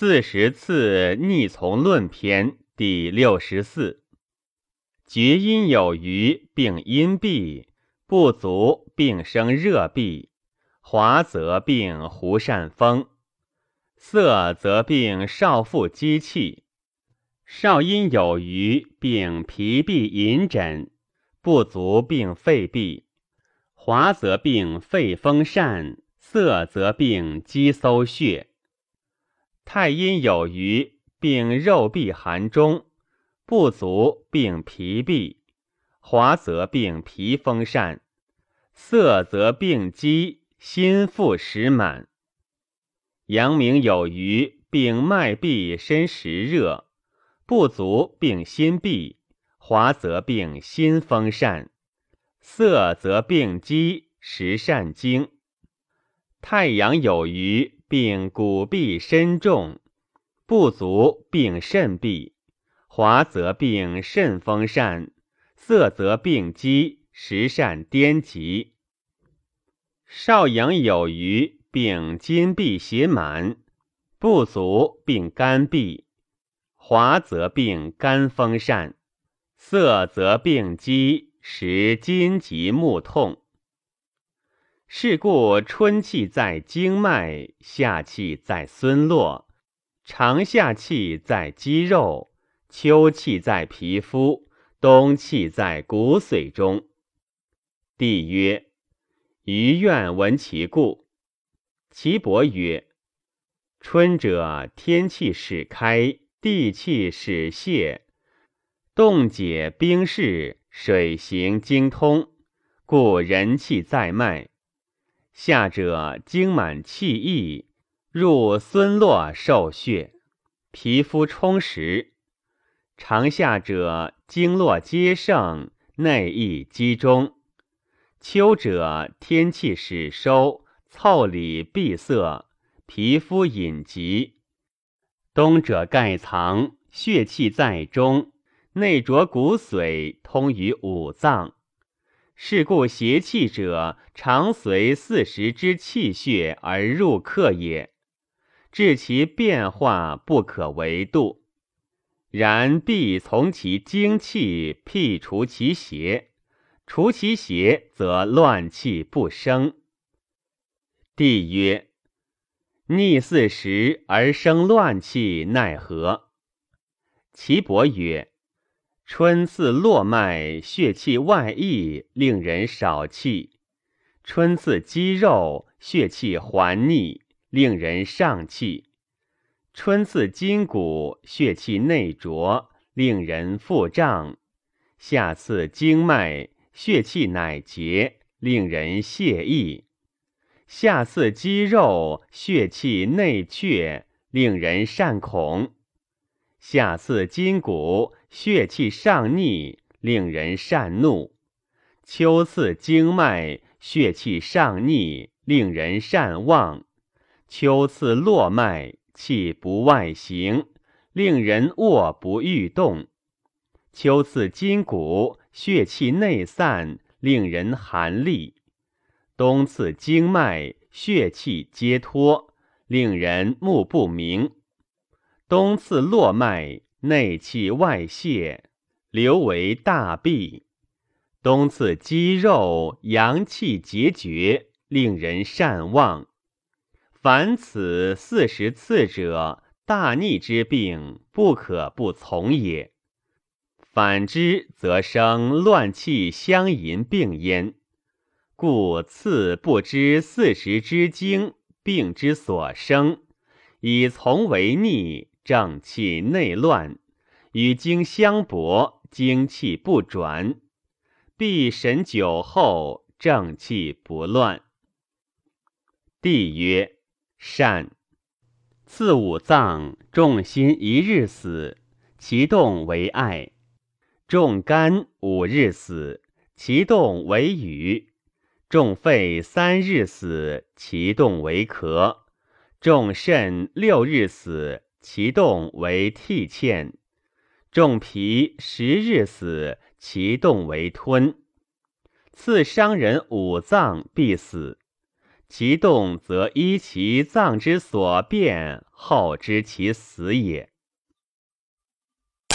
四十次逆从论篇第六十四。厥阴有余，病阴闭；不足，病生热闭；滑则病胡疝风；涩则病少腹积气。少阴有余，病脾闭隐疹；不足，病肺闭；滑则病肺风疝；涩则病肌搜血。太阴有余，病肉痹寒中；不足，病脾闭；滑则病脾风疝；涩则病肌心腹实满。阳明有余，病脉闭身实热；不足，病心闭；滑则病心风疝；涩则病肌实疝经。太阳有余。病骨痹身重，不足病肾痹；滑则病肾风疝；涩则病肌食疝颠急。少阳有余，病筋闭血满；不足病肝闭；滑则病肝风疝；涩则病肌食筋急目痛。是故春气在经脉，夏气在孙络，长夏气在肌肉，秋气在皮肤，冬气在骨髓中。帝曰：余愿闻其故。岐伯曰：春者，天气始开，地气始泄，冻解冰释，水行经通，故人气在脉。夏者精满气溢，入孙络受血，皮肤充实；长夏者经络皆盛，内溢积中。秋者天气始收，腠理闭塞，皮肤隐疾。冬者盖藏，血气在中，内着骨髓，通于五脏。是故邪气者，常随四时之气血而入客也，致其变化不可为度。然必从其精气，辟除其邪，除其邪，则乱气不生。帝曰：逆四时而生乱气，奈何？岐伯曰。春次络脉血气外溢，令人少气；春次肌肉血气还逆，令人上气；春次筋骨血气内浊，令人腹胀；夏次经脉血气乃结，令人泄意；夏次肌肉血气内却，令人善恐；夏刺筋骨。血气上逆，令人善怒；秋刺经脉血气上逆，令人善忘；秋刺络脉气不外行，令人卧不欲动；秋刺筋骨血气内散，令人寒栗；冬刺经脉血气皆脱，令人目不明；冬次络脉。内气外泄，流为大痹；冬次肌肉阳气结绝，令人善忘。凡此四十次者，大逆之病，不可不从也。反之，则生乱气相淫病焉。故次不知四时之经，病之所生，以从为逆。正气内乱，与经相搏，精气不转，必神久后，正气不乱。帝曰：善。次五脏，重心一日死，其动为爱；重肝五日死，其动为雨；重肺三日死，其动为咳；重肾六日死。其动为涕欠，重皮十日死，其动为吞。刺伤人五脏必死，其动则依其脏之所变，后知其死也。